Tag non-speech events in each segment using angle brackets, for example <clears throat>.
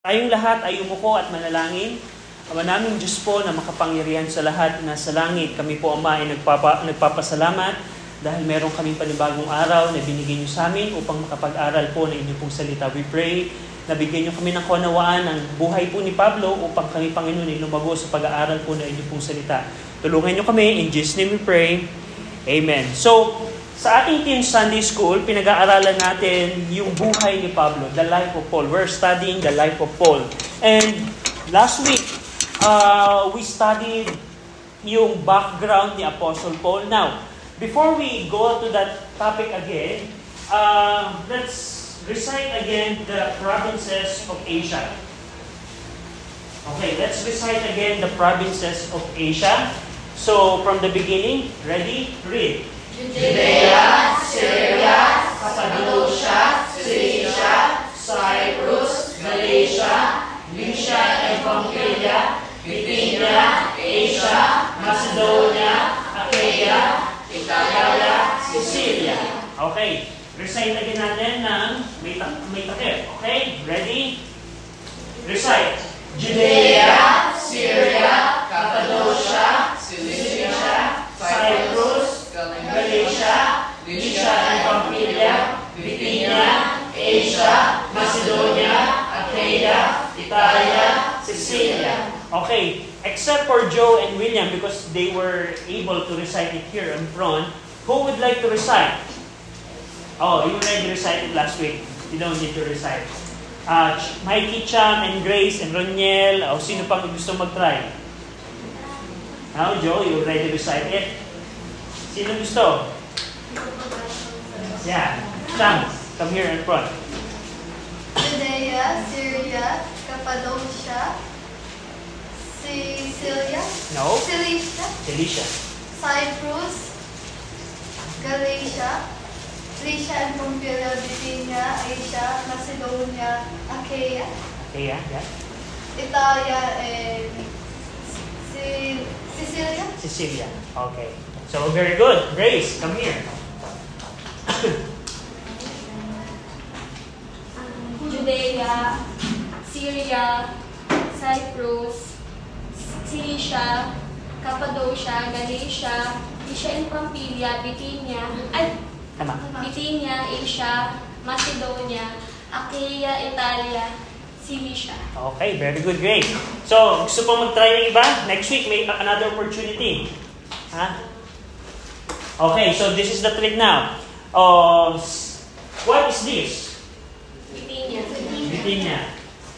Tayong lahat ay umuko at manalangin. Ama naming Diyos po na makapangyarihan sa lahat na sa langit. Kami po, Ama, ay nagpapa, nagpapasalamat dahil meron kaming panibagong araw na binigyan niyo sa amin upang makapag-aral po ng inyong pong salita. We pray na bigyan niyo kami ng kaunawaan ng buhay po ni Pablo upang kami, Panginoon, ay lumago sa pag-aaral po ng inyong pong salita. Tulungan niyo kami. In Jesus' name we pray. Amen. So, sa ating Teen Sunday School, pinag-aaralan natin yung buhay ni Pablo, the life of Paul. We're studying the life of Paul. And last week, uh, we studied yung background ni Apostle Paul. Now, before we go to that topic again, uh, let's recite again the provinces of Asia. Okay, let's recite again the provinces of Asia. So, from the beginning, ready? Read. Judea, Syria, Cappadocia, Cilicia, Cyprus, Galatia, Lycia and Pamphylia, Bithynia, Asia, Macedonia, Achaia, Italia, Sicilia. Okay. Recite again natin ng may, ta- may takip. Okay? Ready? Recite. Judea, Syria, Cappadocia, Cilicia, Cyprus, Galatia, Lycia and Pamphylia, Bithynia, Asia, Macedonia, Achaia, Italia, Sicilia. Okay. Except for Joe and William because they were able to recite it here in front, who would like to recite? Oh, you already recited last week. You don't need to recite. Uh, Mikey Cham and Grace and Roniel. O, sino pang gusto mag-try? Now, Joe, you already recited. Sino gusto? Yeah. Cham, come here in front. Syria, Cappadocia, Sicilia, No? Cilicia, Felicia. Cyprus, Galatia, Lycia and Pamphylia, Bithynia, Asia, Macedonia, Achaia, Okay, yeah. Italia, and Si- Sicilia. Cecilia. Okay. So, very good. Grace, come here. <coughs> Judea, Syria, Cyprus, Cilicia, Cappadocia, Galatia, Lycia and Pamphylia, Bithynia, ay, Tama. Bithynia, Asia, Macedonia, Achaia, Italia, Cilicia. Okay, very good, Grace. So, gusto pa mag-try ng iba? Next week, may another opportunity. Ha? Okay, so this is the trick now. Uh, what is this? Bithynia.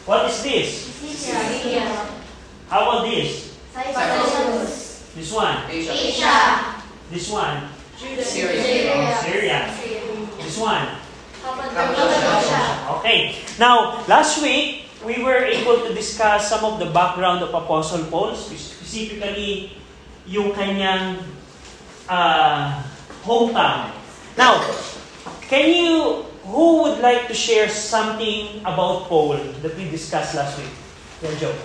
What is this? Syria. How about this? Cyprus. This one? Asia. This one? Syria. Syria. This one? Okay. Now, last week, we were able to discuss some of the background of Apostle Paul, specifically yung kanyang uh, hometown. Now, can you, who would like to share something about Paul that we discussed last week? Yeah, Joe.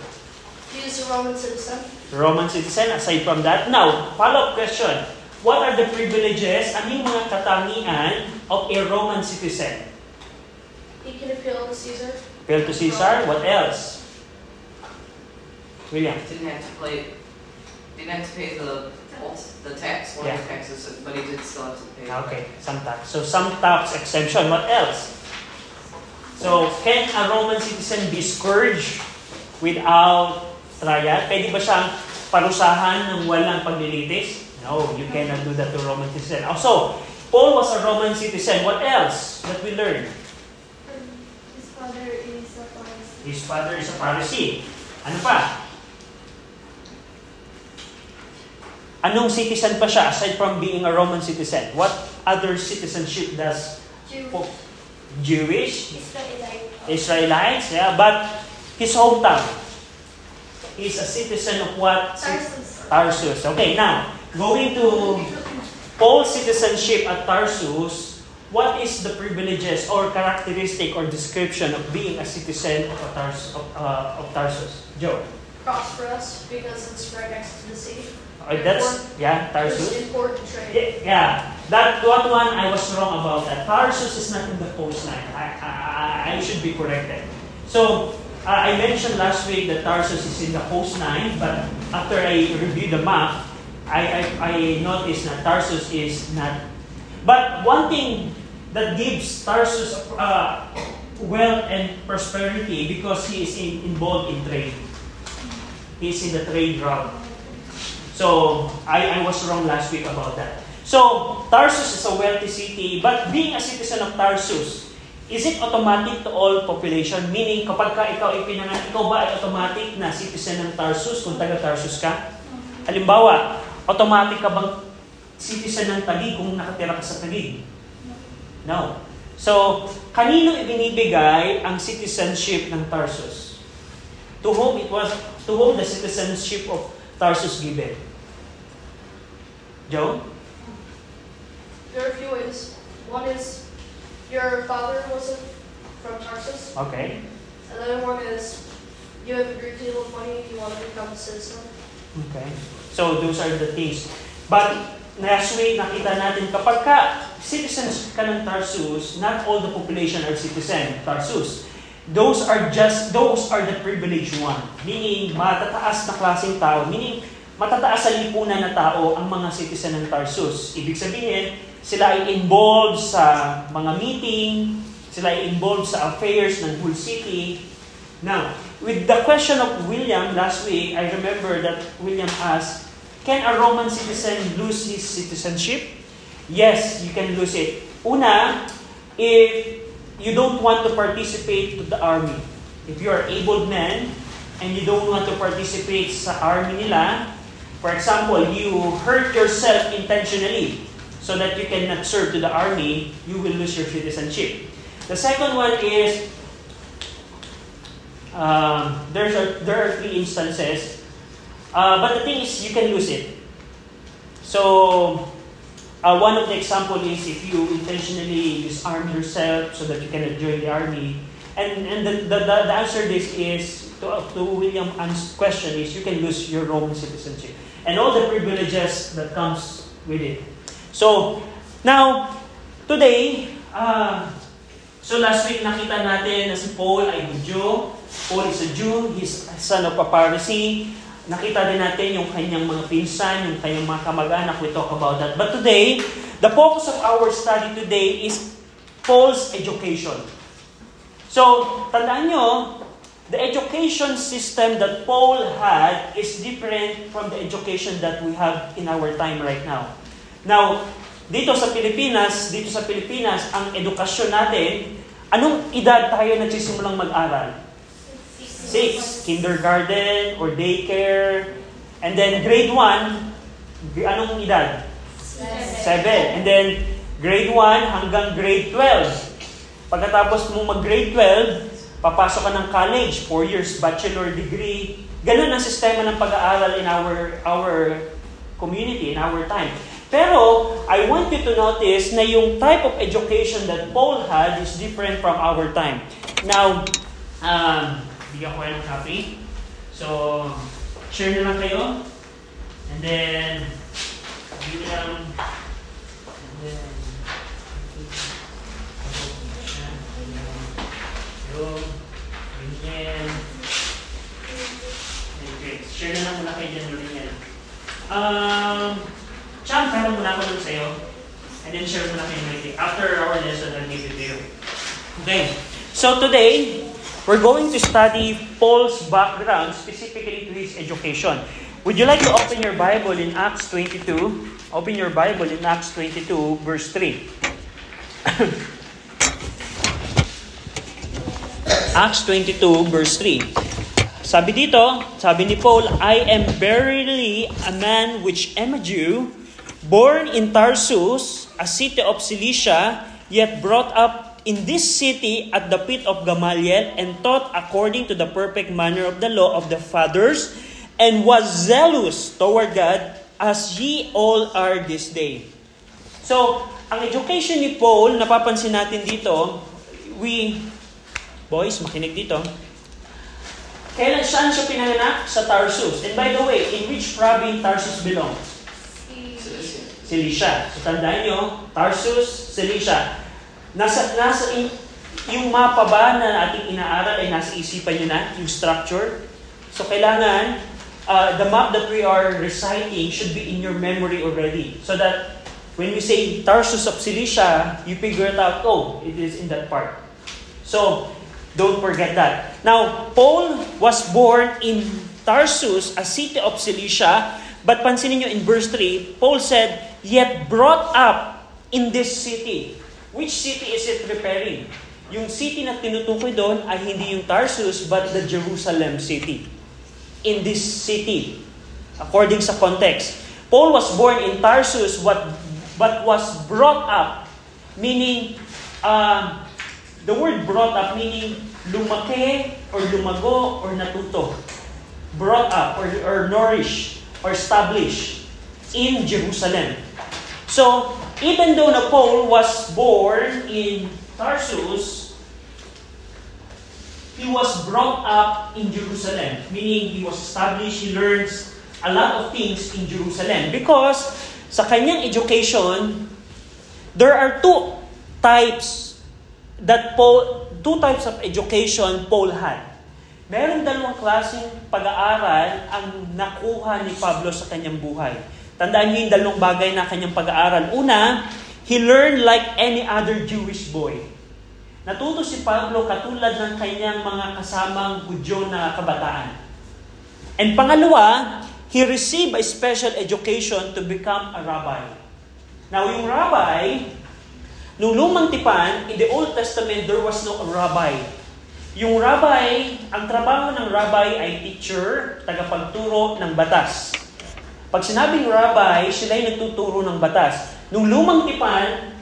He is a Roman citizen. Roman citizen, aside from that. Now, follow-up question. What are the privileges, ano yung mga katangian of a Roman citizen? He can appeal to Caesar. Appeal to Caesar. What else? William. Didn't have to play, didn't have to pay the, the tax, one of the taxes, but he did still have to pay. Okay, some tax. So some tax exemption. What else? So, can a Roman citizen be scourged without trial? Pwede ba siyang parusahan ng walang paglilitis? No, you cannot do that to a Roman citizen. Also, Paul was a Roman citizen. What else that we learned? His father is a Pharisee. His father is a Pharisee. Ano pa? Anong citizen pa siya aside from being a Roman citizen? What other citizenship does Jew. Po- Jewish? Israelite. Israelites? Yeah, but his hometown. He's a citizen of what? Tarsus. Tarsus. Okay, now, going to Paul's citizenship at Tarsus, what is the privileges or characteristic or description of being a citizen of, Tars- of, uh, of Tarsus? Joe. Prosperous because it's right next to the sea. Uh, that's, yeah, Tarsus. Important trade. Yeah, yeah, that what one I was wrong about that. Tarsus is not in the coastline. I, I, I should be corrected. So uh, I mentioned last week that Tarsus is in the coast line, but after I reviewed the map, I, I, I noticed that Tarsus is not. But one thing that gives Tarsus uh, wealth and prosperity because he is in, involved in trade. He is in the trade route. So I, I was wrong last week about that. So Tarsus is a wealthy city, but being a citizen of Tarsus, is it automatic to all population? Meaning, kapag ka ikaw ay pinanganak, ikaw ba ay automatic na citizen ng Tarsus kung taga Tarsus ka? Halimbawa, automatic ka bang citizen ng Taguig kung nakatira ka sa Taguig? No. So, kanino ibinibigay ang citizenship ng Tarsus? To whom it was, to whom the citizenship of Tarsus given? Joe? There are a few ways. One is your father wasn't from Tarsus. Okay. Another one is you have a great deal of money if you want to become a citizen. Okay. So, those are the things. But, last week, nakita natin, kapag ka citizens ka ng Tarsus, not all the population are citizen Tarsus. Those are just, those are the privileged one. Meaning, matataas na klaseng tao. Meaning, matataas sa lipunan na tao ang mga citizen ng Tarsus. Ibig sabihin, sila ay involved sa mga meeting, sila ay involved sa affairs ng whole city. Now, with the question of William last week, I remember that William asked, can a Roman citizen lose his citizenship? Yes, you can lose it. Una, if you don't want to participate to the army. If you are able man and you don't want to participate sa army nila, for example, you hurt yourself intentionally so that you cannot serve to the army, you will lose your citizenship. The second one is um, there's a, there are three instances, uh, but the thing is you can lose it. So uh, one of the example is if you intentionally disarm yourself so that you cannot join the army. And, and the, the, the answer to this is, to, to William Ann's question is, you can lose your Roman citizenship. And all the privileges that comes with it. So, now, today, uh, so last week nakita natin na si Paul ay Jew. Paul is a Jew, he's a son of a Pharisee. Nakita din natin yung kanyang mga pinsan, yung kanyang mga kamag-anak. We talk about that. But today, the focus of our study today is Paul's education. So, tandaan nyo, the education system that Paul had is different from the education that we have in our time right now. Now, dito sa Pilipinas, dito sa Pilipinas, ang edukasyon natin, anong edad tayo nagsisimulang mag-aral? Six, kindergarten or daycare. And then grade 1, anong edad? Seven. And then grade 1 hanggang grade 12. Pagkatapos mo mag-grade 12, papasok ka ng college, 4 years bachelor degree. Ganun ang sistema ng pag-aaral in our our community, in our time. Pero, I want you to notice na yung type of education that Paul had is different from our time. Now, um, bigyan ko ng copy. So, share na lang kayo. And then, bilang, yung, ganyan. Okay, share na lang muna kayo dyan yan. Um, Chang, parang muna ako lang sa'yo. And then share muna kayo ulit. After our lesson, I'll give it to you. Okay. So today, we're going to study Paul's background, specifically to his education. Would you like to open your Bible in Acts 22? Open your Bible in Acts 22, verse 3. <laughs> Acts 22, verse 3. Sabi dito, sabi ni Paul, I am verily a man which am a Jew, born in Tarsus, a city of Cilicia, yet brought up in this city at the feet of Gamaliel, and taught according to the perfect manner of the law of the fathers, and was zealous toward God, as ye all are this day. So, ang education ni Paul, napapansin natin dito, we, boys, makinig dito, Kailan saan siya pinanganak? Sa Tarsus. And by the way, in which province Tarsus belongs? Cilicia. So tandaan nyo, Tarsus, Cilicia. Nasa, nasa in, yung mapa ba na ating inaaral ay nasa isipan nyo na, yung structure? So kailangan, uh, the map that we are reciting should be in your memory already. So that when we say Tarsus of Cilicia, you figure it out, oh, it is in that part. So, don't forget that. Now, Paul was born in Tarsus, a city of Cilicia, but pansinin nyo in verse 3, Paul said, yet brought up in this city. Which city is it referring? Yung city na tinutukoy doon ay hindi yung Tarsus, but the Jerusalem city. In this city, according sa context. Paul was born in Tarsus, but, but was brought up, meaning, uh, the word brought up meaning lumaki or lumago or natuto. Brought up or, or nourished or established in Jerusalem. So, even though na Paul was born in Tarsus, he was brought up in Jerusalem, meaning he was established, he learns a lot of things in Jerusalem. Because sa kanyang education, there are two types that Paul, two types of education Paul had. Meron dalawang klaseng pag-aaral ang nakuha ni Pablo sa kanyang buhay. Tandaan niyo yung dalawang bagay na kanyang pag-aaral. Una, he learned like any other Jewish boy. Natuto si Pablo katulad ng kanyang mga kasamang Hudyo na kabataan. And pangalawa, he received a special education to become a rabbi. Now, yung rabbi, nung lumang tipan, in the Old Testament, there was no rabbi. Yung rabbi, ang trabaho ng rabbi ay teacher, tagapagturo ng batas. Pag sinabing rabbi, sila ay nagtuturo ng batas. Nung lumang tipan,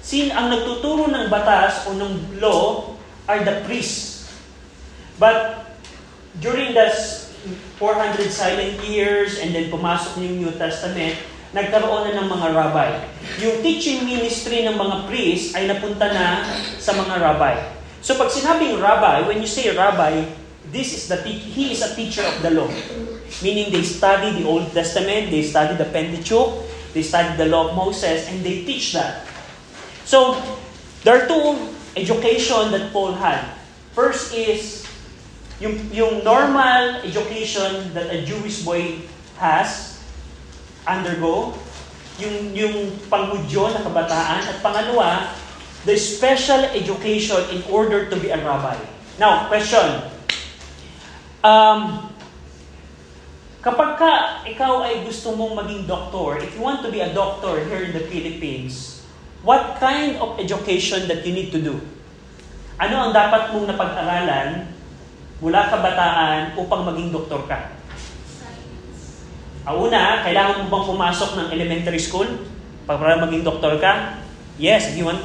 sin ang nagtuturo ng batas o ng law are the priests. But during the 400 silent years and then pumasok yung New Testament, nagkaroon na ng mga rabbi. Yung teaching ministry ng mga priests ay napunta na sa mga rabbi. So pag sinabing rabbi, when you say rabbi, this is the te- he is a teacher of the law. Meaning they study the Old Testament, they study the Pentateuch, they study the law of Moses, and they teach that. So, there are two education that Paul had. First is yung, yung normal education that a Jewish boy has, undergo, yung, yung panghudyo na kabataan, at pangalawa, the special education in order to be a rabbi. Now, question. Um, kapag ka ikaw ay gusto mong maging doktor, if you want to be a doctor here in the Philippines, what kind of education that you need to do? Ano ang dapat mong napag-aralan mula kabataan upang maging doktor ka? Ang una, kailangan mo bang pumasok ng elementary school para maging doktor ka? Yes, if you want.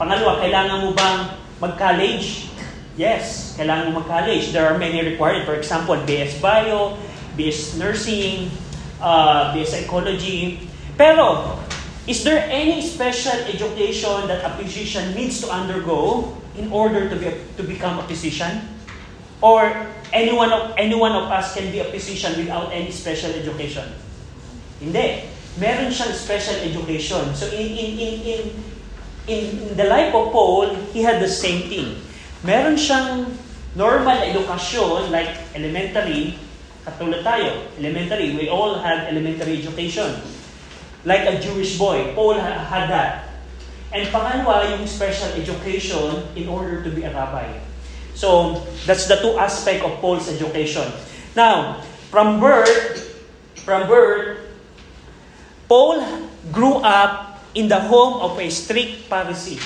Pangalawa, kailangan mo bang mag-college? Yes, kailangan mo mag-college. There are many required. For example, BS Bio, BS Nursing, uh, BS Psychology. Pero, is there any special education that a physician needs to undergo in order to be to become a physician? Or anyone of anyone of us can be a physician without any special education? Hindi. Meron siyang special education. So in in in in in, in the life of Paul, he had the same thing. Meron siyang normal edukasyon like elementary, katulad tayo, elementary, we all had elementary education. Like a Jewish boy, Paul had that. And pangalawa, yung special education in order to be a rabbi. So, that's the two aspect of Paul's education. Now, from birth, from birth, Paul grew up in the home of a strict Pharisee.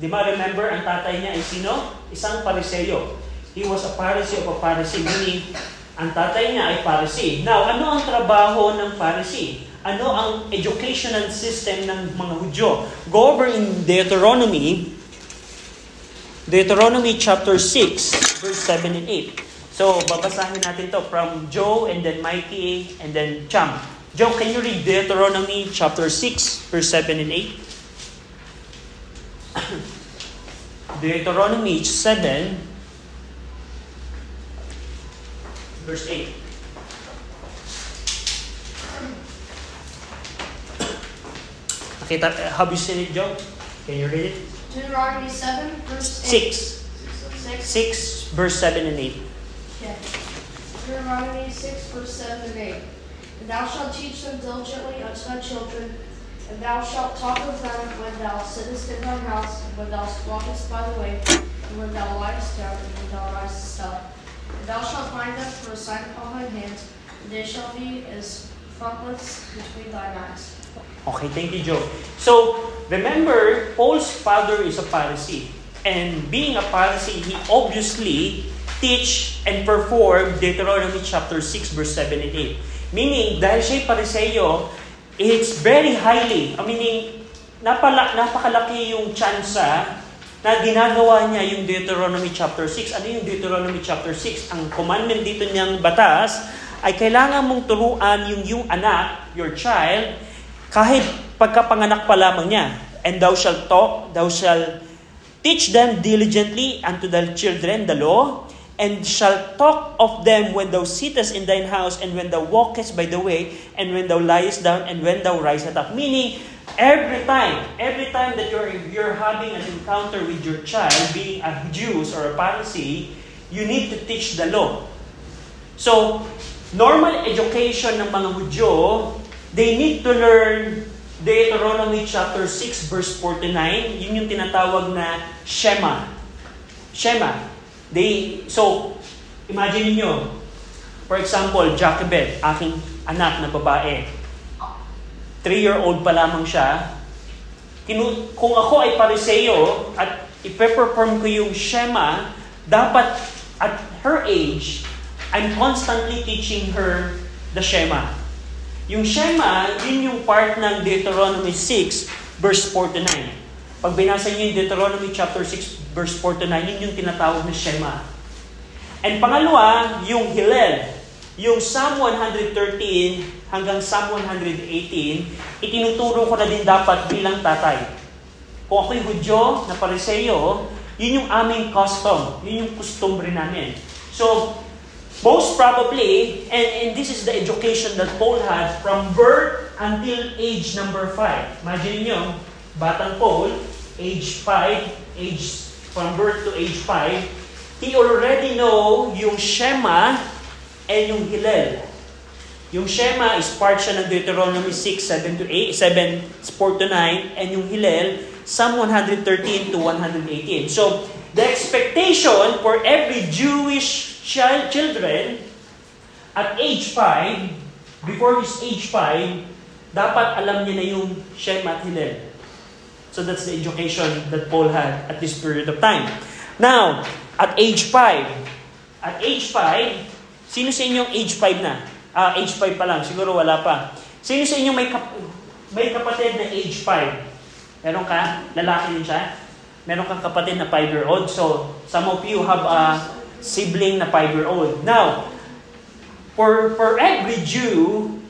Di ba remember, ang tatay niya ay sino? Isang Pariseyo. He was a Pharisee of a Pharisee, meaning ang tatay niya ay Pharisee. Now, ano ang trabaho ng Pharisee? Ano ang educational system ng mga Hudyo? Go over in Deuteronomy, Deuteronomy chapter 6, verse 7 and 8. So, babasahin natin to from Joe and then Mikey and then Cham. Joe, can you read Deuteronomy chapter 6, verse 7 and 8? <clears throat> Deuteronomy 7, verse 8. Nakita, <clears throat> have you seen it, Joe? Can you read it? Deuteronomy 7, verse 8. 6. 6. 6, verse 7 and 8. Okay. Deuteronomy 6, verse 7 and 8. And thou shalt teach them diligently unto thy children, and thou shalt talk of them when thou sittest in thine house, and when thou walkest by the way, and when thou liest down, and when thou risest up. And thou shalt bind them for a sign upon thine hand, and they shall be as frontlets between thine eyes. Okay, thank you, Joe. So, remember, Paul's father is a Pharisee. And being a Pharisee, he obviously teach and perform Deuteronomy chapter 6, verse 7 and 8. Meaning, dahil siya'y Pariseo, it's very highly, I meaning, napala, napakalaki yung tsansa na ginagawa niya yung Deuteronomy chapter 6. Ano yung Deuteronomy chapter 6? Ang commandment dito niyang batas ay kailangan mong turuan yung yung anak, your child, kahit pagkapanganak pa lamang niya. And thou shalt talk, thou shalt teach them diligently unto thy children the law, and shalt talk of them when thou sittest in thine house, and when thou walkest by the way, and when thou liest down, and when thou risest up. Meaning, every time, every time that you're, you're having an encounter with your child, being a Jews or a Pharisee, you need to teach the law. So, normal education ng mga Hudyo, they need to learn Deuteronomy chapter 6 verse 49. Yun yung tinatawag na Shema. Shema. They, so, imagine niyo for example, Jochebed, aking anak na babae. Three-year-old pa lamang siya. Kinu- kung ako ay pariseo at ipe-perform ko yung Shema, dapat at her age, I'm constantly teaching her the Shema. Yung Shema, yun yung part ng Deuteronomy 6, verse 4 to 9. Pag binasa niyo yung Deuteronomy chapter 6, verse 4 to 9, yun yung tinatawag na Shema. And pangalawa, yung Hillel. Yung Psalm 113 hanggang Psalm 118, itinuturo ko na din dapat bilang tatay. Kung ako'y Hudyo na pariseo, yun yung aming custom. Yun yung customary namin. So, most probably, and, and this is the education that Paul had from birth until age number 5. Imagine nyo, batang Paul, age 5, age from birth to age 5, he already know yung Shema and yung Hillel. Yung Shema is part siya ng Deuteronomy 6, 7 to 8, 7, 4 to 9, and yung Hillel, Psalm 113 to 118. So, the expectation for every Jewish child, children at age 5, before his age 5, dapat alam niya na yung Shema at Hillel. So that's the education that Paul had at this period of time. Now, at age 5, at age 5, sino sa inyong age 5 na? Ah, age 5 pa lang, siguro wala pa. Sino sa inyong may, kap- may kapatid na age 5? Meron ka? Lalaki din siya? Meron kang kapatid na 5-year-old. So, some of you have a sibling na 5-year-old. Now, for, for every Jew,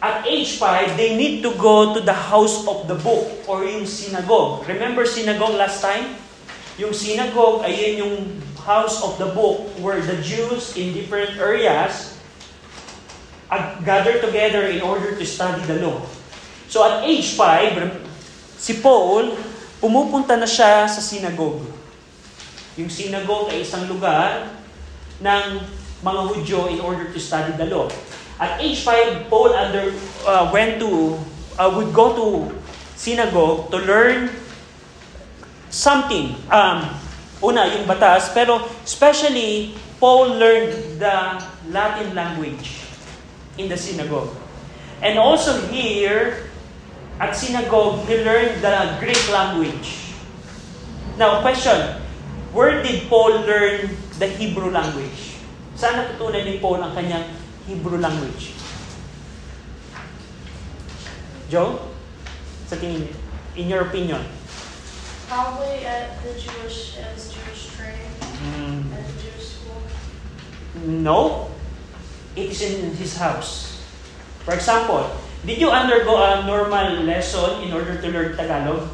at age 5, they need to go to the house of the book or yung synagogue. Remember synagogue last time? Yung synagogue ay yun yung house of the book where the Jews in different areas gather together in order to study the law. So at age 5, si Paul, pumupunta na siya sa synagogue. Yung synagogue ay isang lugar ng mga Hudyo in order to study the law. At age 5, Paul under, uh, went to, uh, would go to synagogue to learn something. Um, una, yung batas, pero especially, Paul learned the Latin language in the synagogue. And also here, at synagogue, he learned the Greek language. Now, question, where did Paul learn the Hebrew language? Saan natutunan ni Paul ang kanyang Hebrew language? Joe? Sa tingin niyo? In your opinion? Probably at the Jewish, as Jewish training, Mm, at the Jewish school. no. It is in his house. For example, did you undergo a normal lesson in order to learn Tagalog?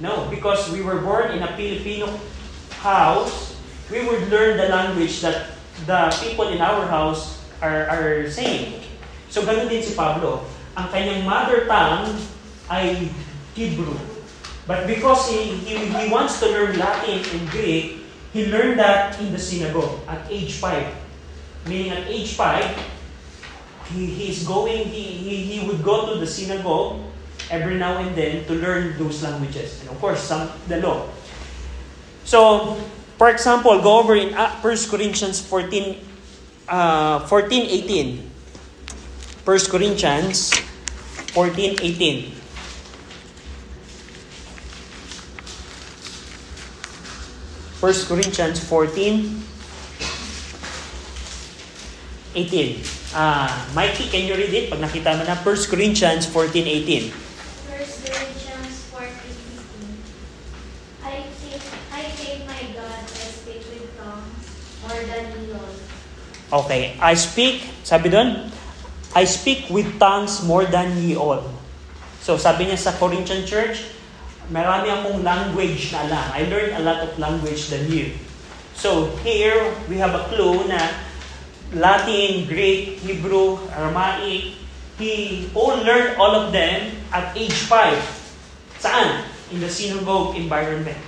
No, because we were born in a Filipino house, we would learn the language that the people in our house are, are saying. So, ganun din si Pablo. Ang kanyang mother tongue ay Hebrew. But because he, he, he wants to learn Latin and Greek, he learned that in the synagogue at age 5. Meaning at age 5, he, he's going, he, he, he would go to the synagogue every now and then to learn those languages. And of course, some the law. So, for example, go over in uh, 1 Corinthians 14, uh, 14, 18. 1 Corinthians 14, 18. First Corinthians 14, 18. Ah, Mikey, can you read it? Pag nakita mo na, 1 Corinthians 14, 18. First Corinthians 4:18. I think I thank my God I speak with tongues more than you all. Okay, I speak, sabi doon, I speak with tongues more than ye all. So sabi niya sa Corinthian church, marami akong language na alam. I learned a lot of language than you. So here, we have a clue na Latin, Greek, Hebrew, Aramaic, he all learned all of them at age 5. Saan? In the synagogue environment.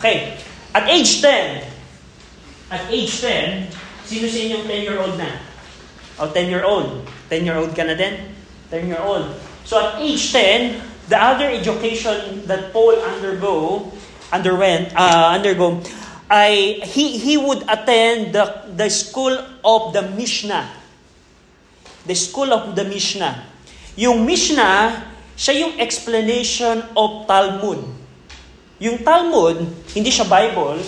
Okay. At age 10, at age 10, sino sa inyong 10-year-old na? O, 10-year-old. 10-year-old ka na din? 10-year-old. So at age 10, the other education that Paul undergo, underwent, uh, undergo, ay he, he would attend the, the school of the Mishnah. The school of the Mishnah. Yung Mishnah, siya yung explanation of Talmud. Yung Talmud, hindi siya Bible.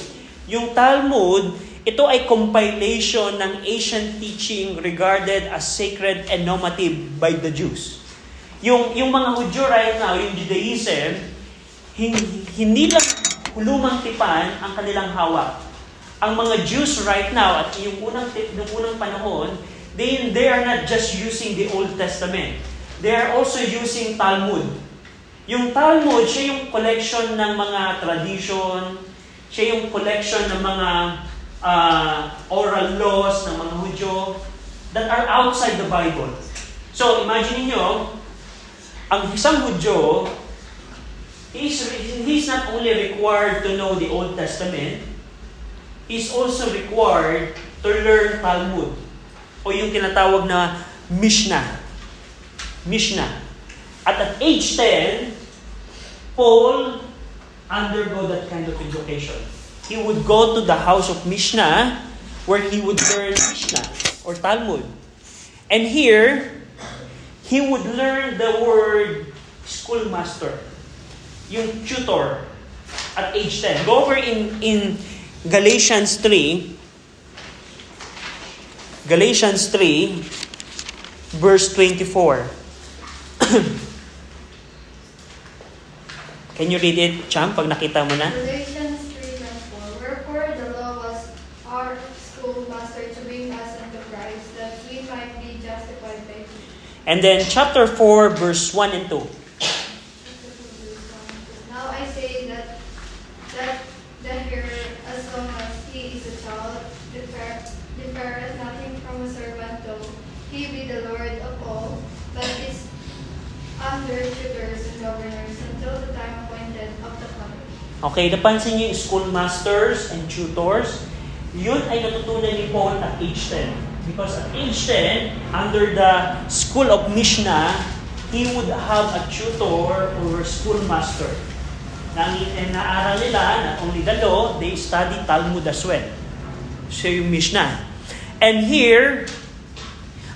Yung Talmud, ito ay compilation ng ancient teaching regarded as sacred and normative by the Jews. Yung, yung mga Hudyo right now, yung Judaism, hindi, hindi lang lumang tipan ang kanilang hawak. Ang mga Jews right now, at yung unang, yung unang panahon, they, they are not just using the Old Testament. They are also using Talmud. Yung Talmud, siya yung collection ng mga tradition, siya yung collection ng mga uh, oral laws ng mga Hudyo that are outside the Bible. So, imagine niyo, ang isang Hudyo, he's, he's not only required to know the Old Testament, he's also required to learn Talmud o yung tinatawag na Mishnah. Mishnah. At at age 10, Paul undergo that kind of education. He would go to the house of Mishnah where he would learn Mishnah or Talmud. And here, he would learn the word schoolmaster yung tutor at age 10. Go over in, in Galatians 3. Galatians 3, verse 24. <coughs> Can you read it, Cham, pag nakita mo na? Galatians 3 verse 4. Wherefore the law was our schoolmaster to bring us unto Christ, that we might be justified by faith. And then chapter 4, verse 1 and 2. Now I say that that the hearer, as long as he is a child, differ, differeth nothing from a servant, though he be the Lord of all, but is under tutors and governors until the time appointed of the Father. Okay, napansin niyo yung schoolmasters and tutors. Yun ay natutunan ni Paul at age 10. Because at age 10, under the school of Mishnah, he would have a tutor or schoolmaster. And naaral nila, not only the law, they study Talmud as well. So yung Mishnah. And here,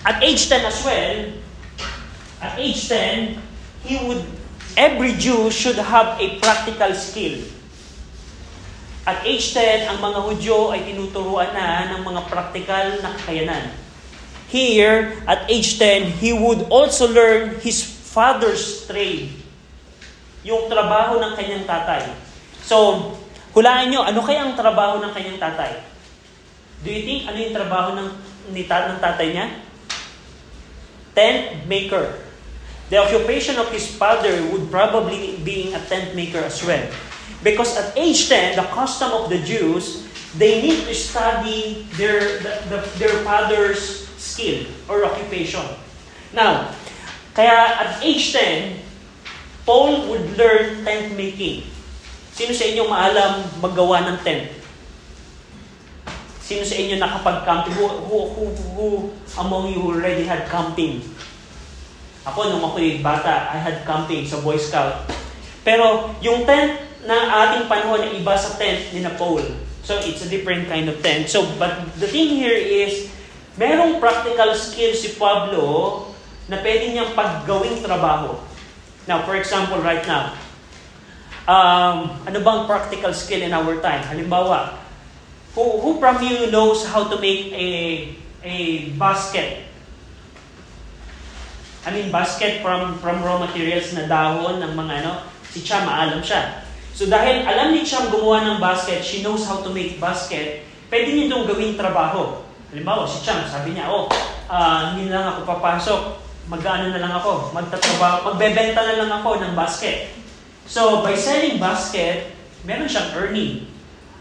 at age 10 as well, at age 10, he would, every Jew should have a practical skill. At age 10, ang mga Hudyo ay tinuturuan na ng mga practical na kakayanan. Here, at age 10, he would also learn his father's trade. Yung trabaho ng kanyang tatay. So, hulaan nyo, ano kaya ang trabaho ng kanyang tatay? Do you think ano yung trabaho ng, ni, ng tatay niya? Tent maker. The occupation of his father would probably be a tent maker as well. Because at age 10, the custom of the Jews, they need to study their, the, the, their father's skill or occupation. Now, kaya at age 10, Paul would learn tent making. Sino sa inyo maalam maggawa ng tent? Sino sa inyo nakapag-camping? Who, who, who, who among you already had camping? Ako, nung ako'y bata, I had camping sa Boy Scout. Pero yung tent na ating panahon ay iba sa tent ni na Paul. So it's a different kind of tent. So, but the thing here is, merong practical skill si Pablo na pwede niyang paggawing trabaho. Now, for example, right now, um, ano bang practical skill in our time? Halimbawa, who, who from you knows how to make a, a basket? I mean, basket from, from raw materials na dahon ng mga ano, si Cham, alam siya. So dahil alam ni Cham gumawa ng basket, she knows how to make basket, pwede niya itong gawing trabaho. Halimbawa, si Cham, sabi niya, oh, uh, hindi na lang ako papasok, mag-ano na lang ako, magtatrabaho, magbebenta na lang ako ng basket. So, by selling basket, meron siyang earning.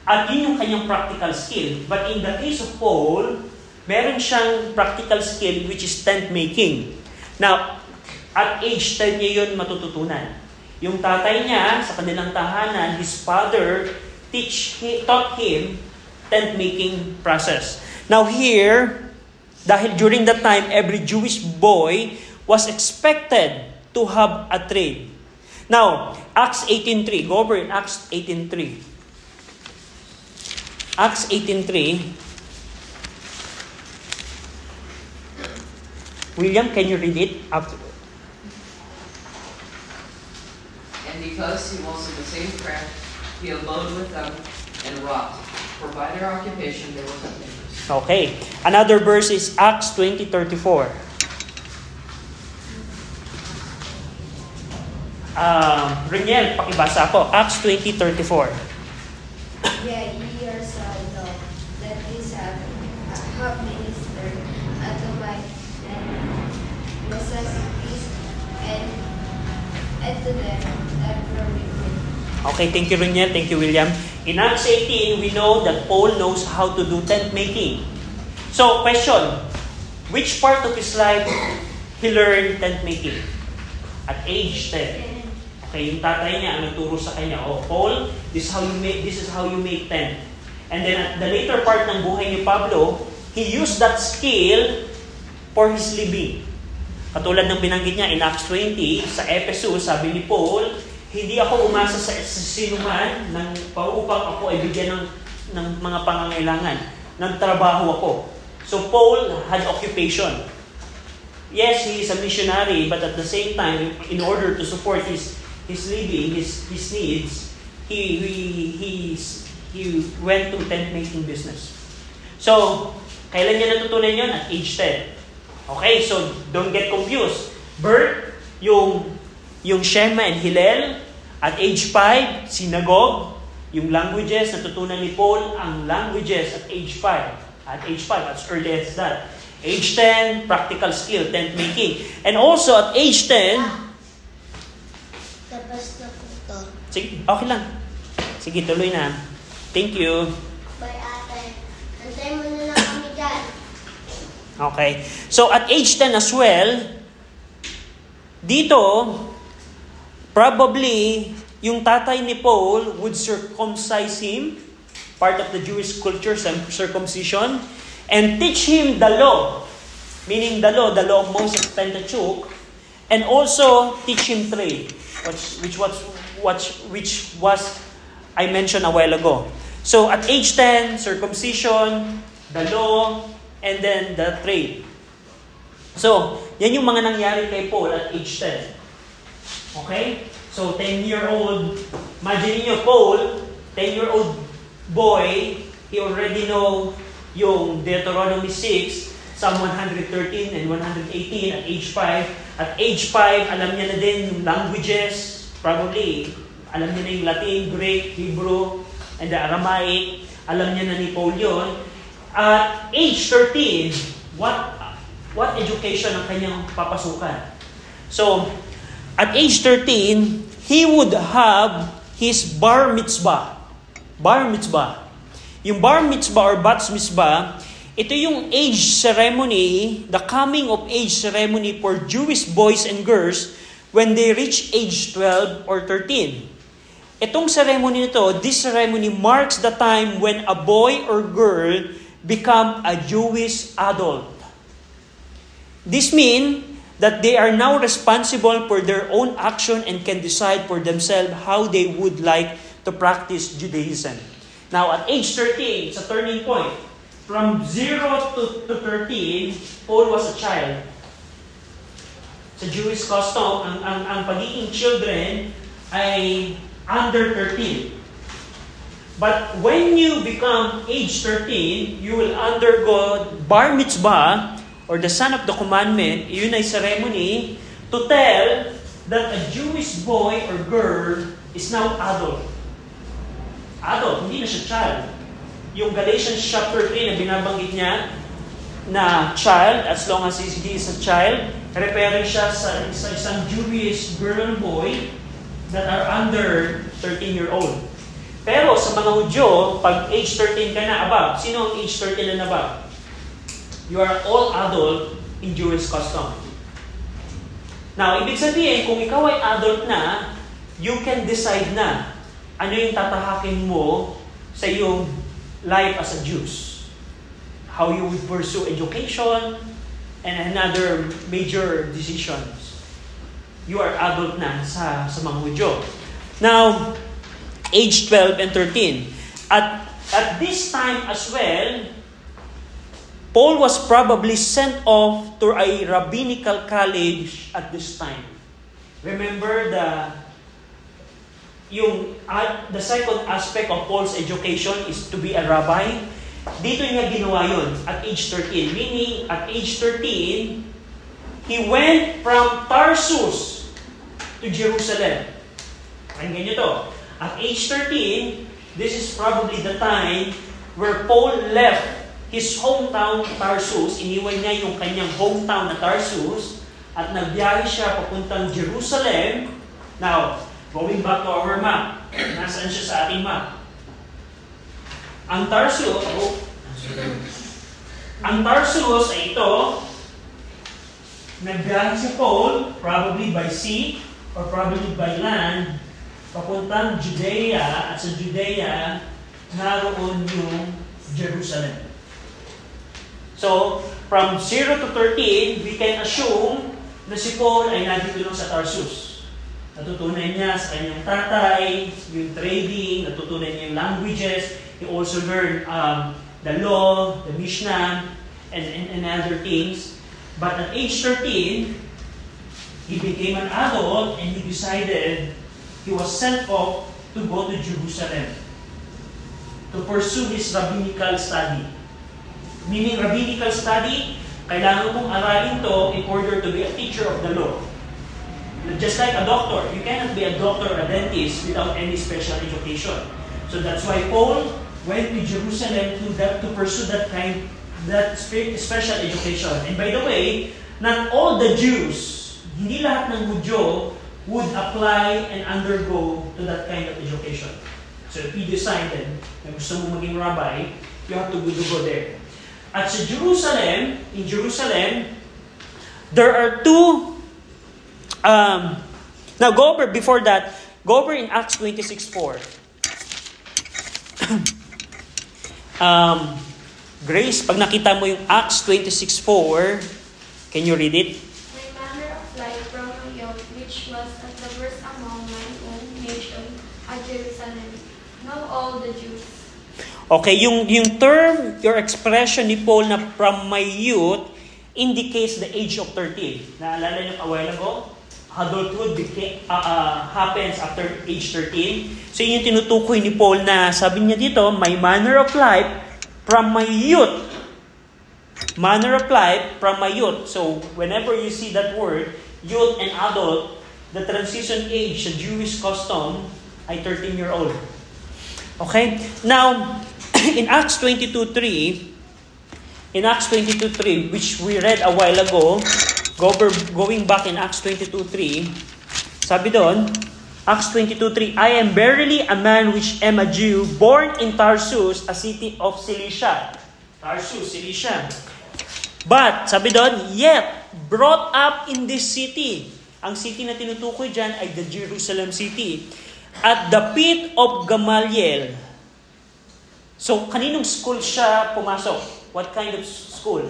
At yun yung kanyang practical skill. But in the case of Paul, meron siyang practical skill which is tent making. Now, at age 10 niya yun matututunan. Yung tatay niya sa kanilang tahanan, his father teach taught him tent making process. Now here, dahil during that time, every Jewish boy was expected to have a trade. Now, Acts 18.3. Go over in Acts 18.3. Acts 18.3. William, can you read it? After? Because he was in the same craft, he abode with them and wrought. For by their occupation they were companions. Okay. Another verse is Acts 20.34. Uh, Reniel, pakibasa ako. Acts 20.34. Yeah, ye yourselves know that these have, have ministered unto my necessities and, and to them Okay, thank you Reniel, thank you William. In Acts 18, we know that Paul knows how to do tent making. So, question, which part of his life he learned tent making? At age 10. Okay, yung tatay niya ang nagturo sa kanya, oh, Paul, this is how you make this is how you make tent. And then at the later part ng buhay ni Pablo, he used that skill for his living. Katulad ng binanggit niya in Acts 20, sa Ephesus, sabi ni Paul, hindi ako umasa sa, sa sinuman ng paupang ako ay bigyan ng, ng mga pangangailangan. Nagtrabaho ako. So Paul had occupation. Yes, he is a missionary, but at the same time, in order to support his his living, his his needs, he he he he went to tent making business. So, kailan niya natutunan yon At age 10. Okay, so don't get confused. Birth, yung yung Shema and Hillel, at age 5, synagogue, yung languages, natutunan ni Paul ang languages at age 5. At age 5, as early as that. Age 10, practical skill, tent making. And also at age 10, Tapos na po to. Sige, okay lang. Sige, tuloy na. Thank you. Bye ate. Antay mo na lang kami dyan. Okay. So, at age 10 as well, dito, probably, yung tatay ni Paul would circumcise him, part of the Jewish culture, circumcision, and teach him the law, meaning the law, the law of Moses, Pentateuch, and also teach him trade, which, which was, which, which was I mentioned a while ago. So at age 10, circumcision, the law, and then the trade. So, yan yung mga nangyari kay Paul at age 10. Okay? So, 10-year-old, imagine niyo Paul, 10-year-old boy, he already know yung Deuteronomy 6, Psalm 113 and 118 at age 5. At age 5, alam niya na din yung languages, probably, alam niya na yung Latin, Greek, Hebrew, and the Aramaic. Alam niya na ni Paul yun. At age 13, what what education ang kanyang papasukan? So, at age 13, he would have his bar mitzvah. Bar mitzvah. Yung bar mitzvah or bat mitzvah, ito yung age ceremony, the coming of age ceremony for Jewish boys and girls when they reach age 12 or 13. Itong ceremony nito, this ceremony marks the time when a boy or girl become a Jewish adult. This means that they are now responsible for their own action and can decide for themselves how they would like to practice Judaism. Now, at age 13, it's a turning point. From 0 to, to 13, Paul was a child. Sa Jewish custom, ang, ang, ang pagiging children ay under 13. But when you become age 13, you will undergo bar mitzvah or the son of the commandment, yun ay ceremony to tell that a Jewish boy or girl is now adult. Adult, hindi na siya child. Yung Galatians chapter 3 na binabanggit niya na child, as long as he is a child, referring siya sa, sa isang Jewish girl and boy that are under 13 year old. Pero sa mga Hudyo, pag age 13 ka na above, sino ang age 13 na above? You are all adult in Jewish custom. Now, ibig sabihin, kung ikaw ay adult na, you can decide na ano yung tatahakin mo sa iyong life as a Jews. How you would pursue education and another major decisions. You are adult na sa, sa mga Hudyo. Now, age 12 and 13. At, at this time as well, Paul was probably sent off to a rabbinical college at this time. Remember the yung uh, the second aspect of Paul's education is to be a rabbi. Dito niya ginawa yun at age 13. Meaning, at age 13, he went from Tarsus to Jerusalem. Pakinggan niyo to. At age 13, this is probably the time where Paul left his hometown Tarsus. Iniwan niya yung kanyang hometown na Tarsus at nagbiyahe siya papuntang Jerusalem. Now, going back to our map, nasaan siya sa ating map? Ang Tarsus, oh, ang Tarsus ay ito, nagbiyahe si Paul, probably by sea or probably by land, papuntang Judea at sa Judea, naroon yung Jerusalem. So, from 0 to 13, we can assume na si Paul ay nandito lang sa Tarsus. Natutunan niya sa kanyang tatay, yung trading, natutunan niya yung languages. He also learned um, the law, the Mishnah, and, and, and other things. But at age 13, he became an adult and he decided he was sent off to go to Jerusalem to pursue his rabbinical study. Meaning rabbinical study, kailangan mong aralin to in order to be a teacher of the law. Just like a doctor, you cannot be a doctor or a dentist without any special education. So that's why Paul went to Jerusalem to that to pursue that kind that special education. And by the way, not all the Jews, hindi lahat ng Hudyo would apply and undergo to that kind of education. So if you decided na gusto mo maging rabbi, you have to go there. At sa Jerusalem, in Jerusalem, there are two, um, now go over, before that, go over in Acts 26.4. <clears throat> um, Grace, pag nakita mo yung Acts 26.4, can you read it? My manner of life from a young, which was at the worst among my own nation, at Jerusalem, know all the Jews. Okay, yung, yung term, your expression ni Paul na from my youth indicates the age of 13. Naalala niyo a while ago? Adulthood became, uh, uh, happens after age 13. So yun yung tinutukoy ni Paul na sabi niya dito, my manner of life from my youth. Manner of life from my youth. So whenever you see that word, youth and adult, the transition age sa Jewish custom ay 13 year old. Okay? Now, <clears throat> in Acts 22.3, in Acts 22.3, which we read a while ago, going back in Acts 22.3, sabi doon, Acts 22.3, I am verily a man which am a Jew, born in Tarsus, a city of Cilicia. Tarsus, Cilicia. But, sabi doon, yet, brought up in this city. Ang city na tinutukoy dyan ay the Jerusalem city. At the pit of Gamaliel. So, kaninong school siya pumasok? What kind of school?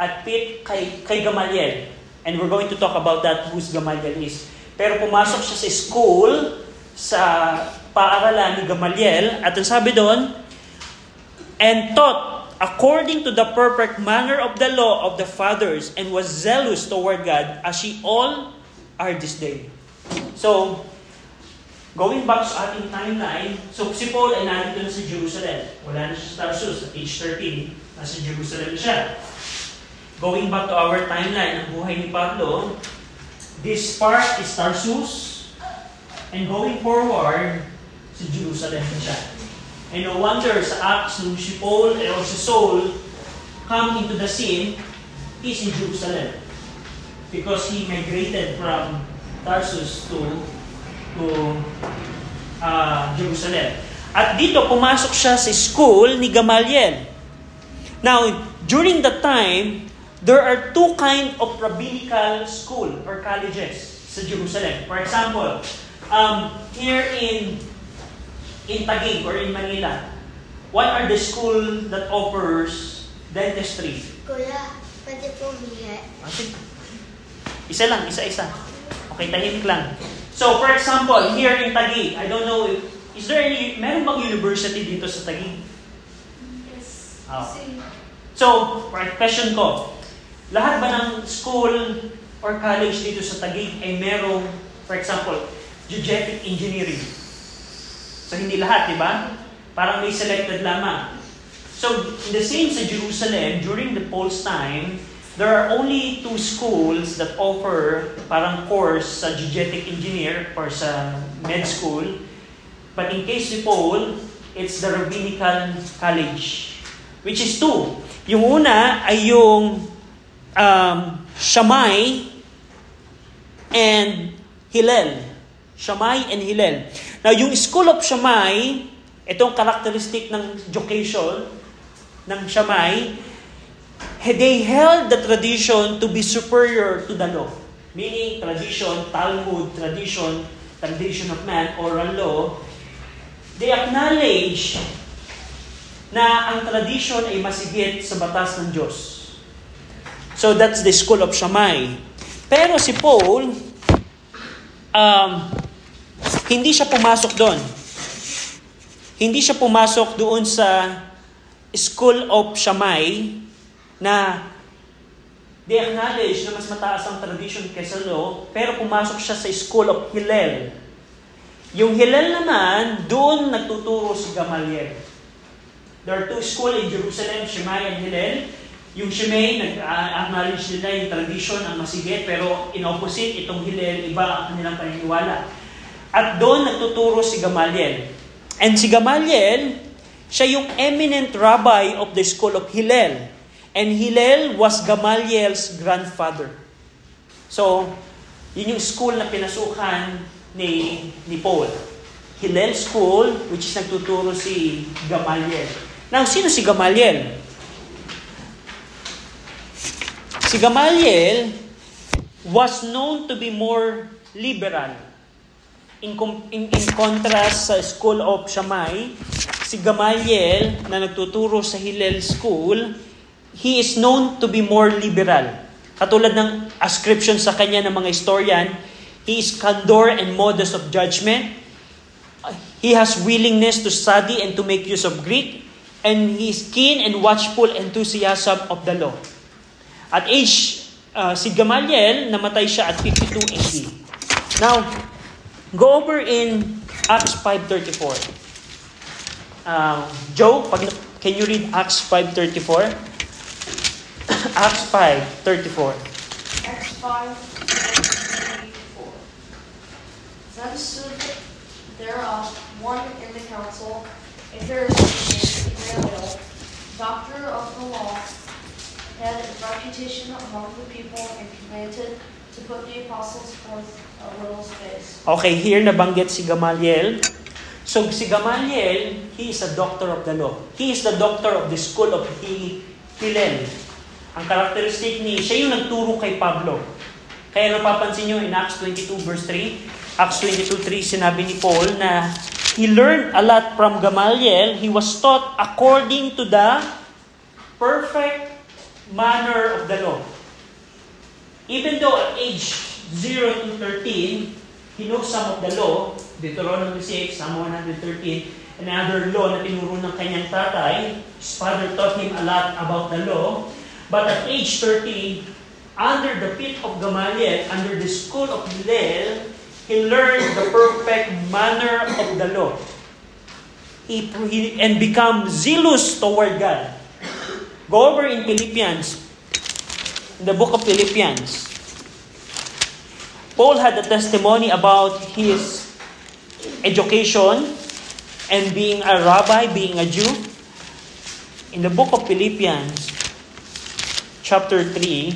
At pit kay, kay Gamaliel. And we're going to talk about that, who's Gamaliel is. Pero pumasok siya sa school, sa paaralan ni Gamaliel, at ang sabi doon, and taught according to the perfect manner of the law of the fathers, and was zealous toward God, as ye all are this day. So, going back sa ating timeline, so si Paul ay nandito na sa Jerusalem. Wala na siya sa Tarsus, at age 13, nasa Jerusalem siya. Going back to our timeline, ang buhay ni Pablo, this part is Tarsus, and going forward, sa Jerusalem na siya. And no wonder sa Acts, nung si Paul or si Saul come into the scene, he's in Jerusalem. Because he migrated from Tarsus to to uh, Jerusalem. At dito, pumasok siya sa school ni Gamaliel. Now, during the time, there are two kind of rabbinical school or colleges sa Jerusalem. For example, um, here in in Taguig or in Manila, what are the school that offers dentistry? Kuya, pwede po. Ah. Isa lang, isa-isa. Okay, tahimik lang. So, for example, here in Taguig, I don't know if, is there any, meron bang university dito sa Taguig? Yes. See, So, right, question ko, lahat ba ng school or college dito sa Taguig ay merong, for example, geodetic engineering? So, hindi lahat, di ba? Parang may selected lamang. So, in the same sa Jerusalem, during the Paul's time, there are only two schools that offer parang course sa geodetic engineer or sa med school. But in case ni Paul, it's the rabbinical college, which is two. Yung una ay yung um, Shammai and Hillel. Shammai and Hillel. Now, yung School of Shammai, itong characteristic ng education ng Shammai, they held the tradition to be superior to the law. Meaning, tradition, Talmud, tradition, tradition of man, oral law, they acknowledge na ang tradition ay masigit sa batas ng Diyos. So that's the school of Shammai. Pero si Paul, um, hindi siya pumasok doon. Hindi siya pumasok doon sa school of Shammai na they acknowledge na mas mataas ang tradition kaysa law, pero pumasok siya sa school of Hillel. Yung Hillel naman, doon nagtuturo si Gamaliel. There are two schools in Jerusalem, Shammai and Hillel. Yung Shammai, nag-acknowledge nila yung tradition ang masigit, pero in opposite, itong Hillel, iba ang kanilang paniniwala. At doon nagtuturo si Gamaliel. And si Gamaliel, siya yung eminent rabbi of the school of Hillel. And Hillel was Gamaliel's grandfather. So, yun yung school na pinasukan ni, ni Paul. Hillel School, which is nagtuturo si Gamaliel. Now, sino si Gamaliel? Si Gamaliel was known to be more liberal. In, in, in contrast sa School of Shammai, si Gamaliel na nagtuturo sa Hillel School, he is known to be more liberal. Katulad ng ascription sa kanya ng mga historian, he is candor and modest of judgment. He has willingness to study and to make use of Greek, and he is keen and watchful enthusiasm of the law. At age, uh, si Gamaliel, namatay siya at 52 AD. Now, go over in Acts 5.34. Uh, Joe, pag, can you read Acts 5.34? Acts <coughs> 5.34. Acts 5, 24. Then stood thereof one in the council, a Pharisee named Gamaliel, doctor of the law, had a reputation among the people, and commanded to put the apostles forth a little space. Okay, here nabanggit si Gamaliel. So si Gamaliel, he is a doctor of the law. He is the doctor of the school of Hi- Hillel. Ang characteristic ni, siya yung nagturo kay Pablo. Kaya napapansin nyo in Acts 22 verse 3, Acts 22.3, sinabi ni Paul na he learned a lot from Gamaliel. He was taught according to the perfect manner of the law. Even though at age 0 to 13, he knows some of the law, Deuteronomy 6, Psalm 113, another law na tinuro ng kanyang tatay. His father taught him a lot about the law. But at age 30, under the feet of Gamaliel, under the school of Hillel, he learned the perfect manner of the law. He, he, and become zealous toward God. Go over in Philippians, in the book of Philippians. Paul had a testimony about his education and being a rabbi, being a Jew. In the book of Philippians, chapter 3,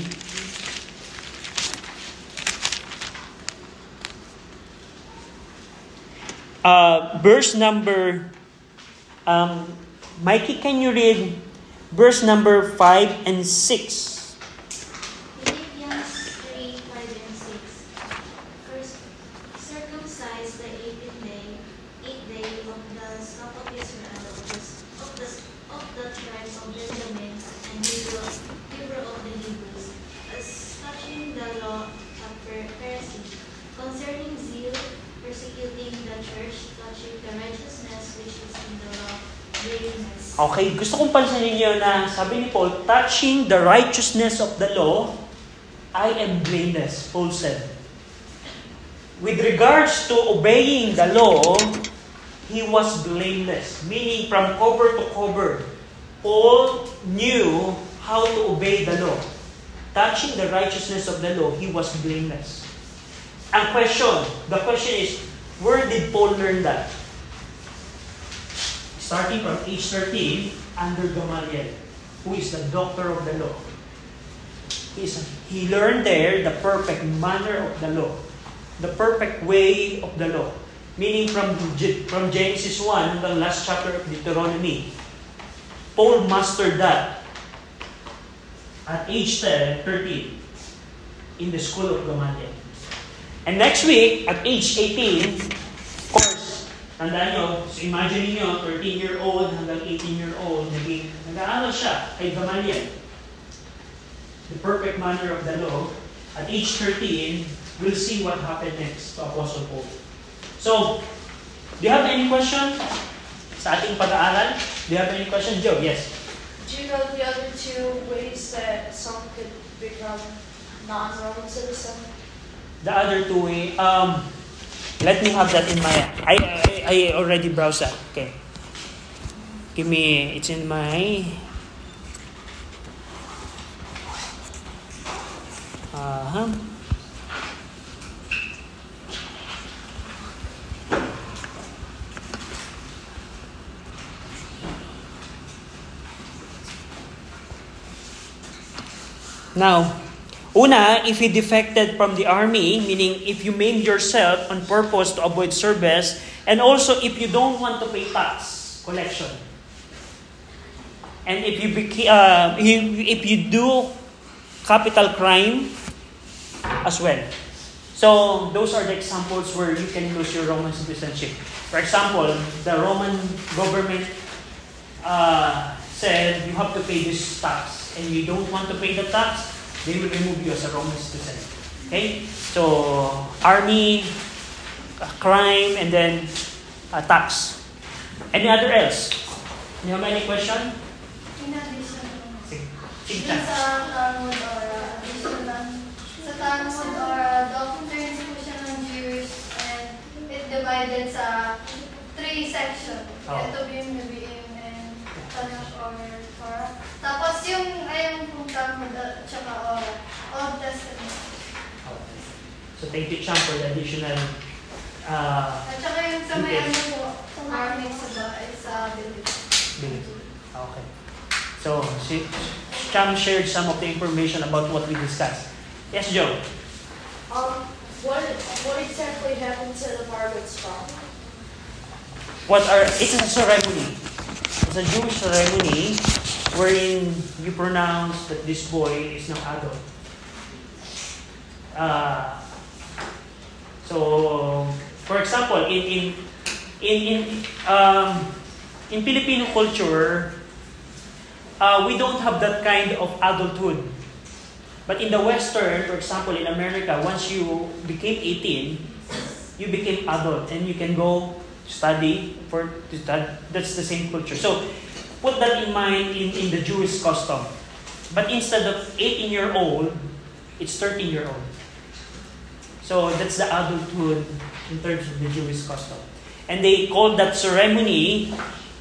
uh, verse number, um, Mikey, can you read verse number 5 and 6? Philippians 3, 5 and 6. First, circumcise the eighth day, eighth day of the stock of Israel, of the, of the, of the tribes of Benjamin, and Hebrew, Hebrew of the Hebrews, as touching the law of Pher- Pharisee, concerning zeal, persecuting the church, touching the righteousness which is in the law, blameless. Okay, gusto kong pansin ninyo na sabi ni Paul, touching the righteousness of the law, I am blameless, Paul said. With regards to obeying the law, he was blameless. Meaning from cover to cover, Paul knew how to obey the law. Touching the righteousness of the law, he was blameless. Ang question, the question is, where did Paul learn that? Starting from age 13, under Gamaliel, who is the doctor of the law. He, he learned there the perfect manner of the law, the perfect way of the law. Meaning from, from Genesis 1 hanggang last chapter of Deuteronomy, Paul mastered that at age 10, 13 in the school of Gamaliel. And next week, at age 18, of course, tandaan nyo, so imagine niyo 13-year-old hanggang 18-year-old, naging, nag-aaral siya kay Gamaliel. The perfect manner of the law. At age 13, we'll see what happened next to Apostle Paul. So, do you have any question sa ating pag-aaral? Do you have any question, Joe? Yes. Do you know the other two ways that someone could become non-Roman citizen? The other two way, um, let me have that in my, I, I, I already browsed that. Okay. Give me, it's in my, uh-huh. Now, Una, if you defected from the army, meaning if you maimed yourself on purpose to avoid service, and also if you don't want to pay tax collection. And if you, uh, if you do capital crime as well. So those are the examples where you can lose your Roman citizenship. For example, the Roman government uh, said you have to pay this tax, and you don't want to pay the tax, they will remove you as a Roman citizen. Okay? So, army, uh, crime, and then uh, tax. Any other else? You have any question? In addition, sa Talmud or uh, additional, sa Talmud or uh, doctrines po siya Jews and it divided sa three sections. Oh. Ketubim, Nevi'im, and Tanakh or Torah. Tapos yung ayun pong Talmud at saka or Old Testament. So, thank you, Chan, for the additional uh, At saka yung sa may ano po, army sa bahay, sa village. Billy. Okay. So, si Cham shared some of the information about what we discussed. Yes, Joe? Um, what what exactly happened to the bar mitzvah? What are, it's a ceremony. A Jewish ceremony wherein you pronounce that this boy is now adult. Uh, so, for example, in in in in um, in Filipino culture, uh, we don't have that kind of adulthood. But in the Western, for example, in America, once you became 18, you became adult and you can go study for study. That's the same culture. So put that in mind in, in the Jewish custom. But instead of 18 year old, it's 13 year old. So that's the adulthood in terms of the Jewish custom. And they call that ceremony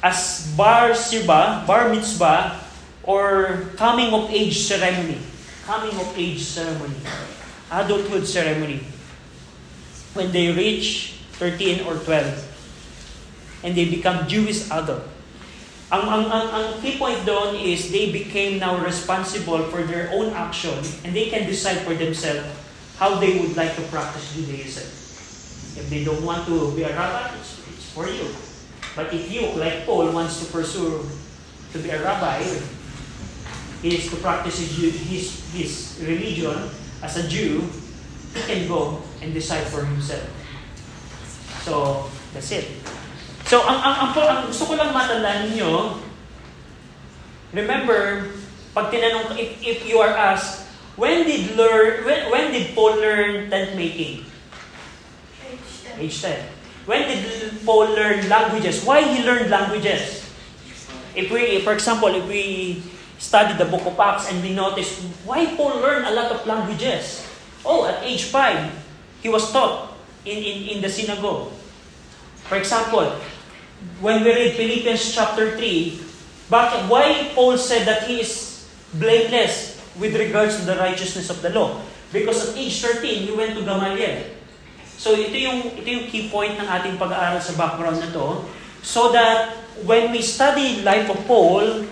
as bar siba, bar mitzvah, or coming of age ceremony. Coming of age ceremony. Adulthood ceremony. When they reach 13 or 12. And they become Jewish adult. Ang, ang, ang, ang key point doon is they became now responsible for their own action and they can decide for themselves how they would like to practice Judaism. If they don't want to be a rabbi, it's, it's for you. But if you, like Paul, wants to pursue to be a rabbi, he is to practice his, his, his religion as a Jew, he can go and decide for himself. So, that's it. So, ang, ang, ang, ang gusto ko lang matandaan ninyo, remember, pag tinanong, if, if you are asked, when did learn, when, when did Paul learn tent making? Age 10. Age 10. When did Paul learn languages? Why he learned languages? If we, for example, if we study the book of Acts and we notice why Paul learned a lot of languages. Oh, at age 5, he was taught in, in, in the synagogue. For example, when we read Philippians chapter 3, bakit, why Paul said that he is blameless with regards to the righteousness of the law? Because at age 13, he went to Gamaliel. So ito yung, ito yung key point ng ating pag-aaral sa background na to. So that when we study life of Paul,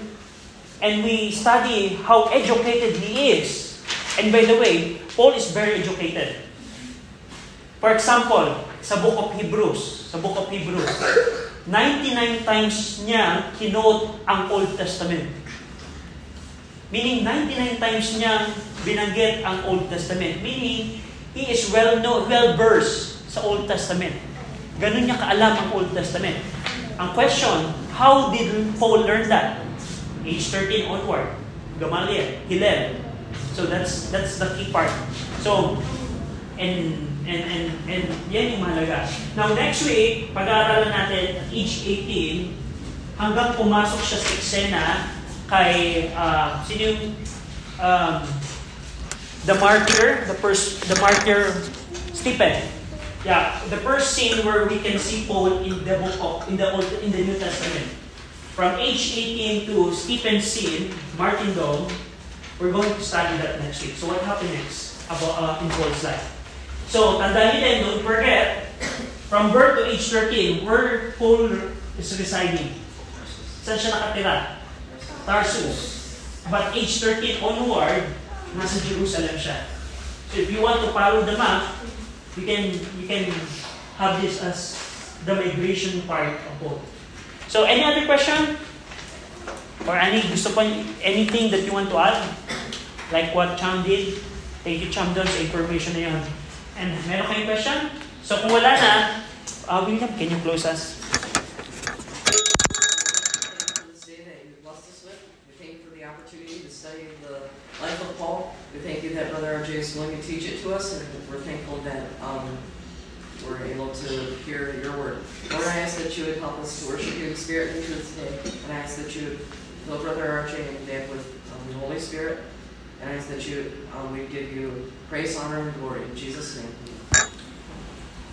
and we study how educated he is, and by the way, Paul is very educated. For example, sa book of Hebrews, sa book of Hebrews, 99 times niya kinote ang Old Testament. Meaning, 99 times niya binanggit ang Old Testament. Meaning, he is well know, well versed sa Old Testament. Ganun niya kaalam ang Old Testament. Ang question, how did Paul learn that? Age 13 onward. Gamaliel, Hillel. So that's that's the key part. So, and and and and yan yung mahalaga. Now next week, pag-aaralan natin at age 18 hanggang pumasok siya sa eksena kay uh, sino yung um, the martyr, the first the martyr Stephen. Yeah, the first scene where we can see Paul in the book of, in the Old in the New Testament. From age 18 to Stephen's scene, Martin Dome, we're going to study that next week. So what happened next about uh, in Paul's life? So, tandaan din, don't forget, from birth to age 13, where Paul is residing. Saan siya nakatira? Tarsus. But age 13 onward, nasa Jerusalem siya. So if you want to follow the map, you can you can have this as the migration part of Paul. So any other question? Or any gusto pa, anything that you want to add? Like what Cham did? Thank you Cham doon sa information na yun. And meron kayong question? So kung wala na, uh, William, can you close us? life of Paul. We thank you that Brother RJ is willing to teach it to us, and we're thankful that um, we're able to hear your word. Lord, I ask that you would help us to worship you in spirit and truth today, and I ask that you would fill Brother RJ and Dad with um, the Holy Spirit, and I ask that you um, we give you praise, honor, and glory in Jesus' name.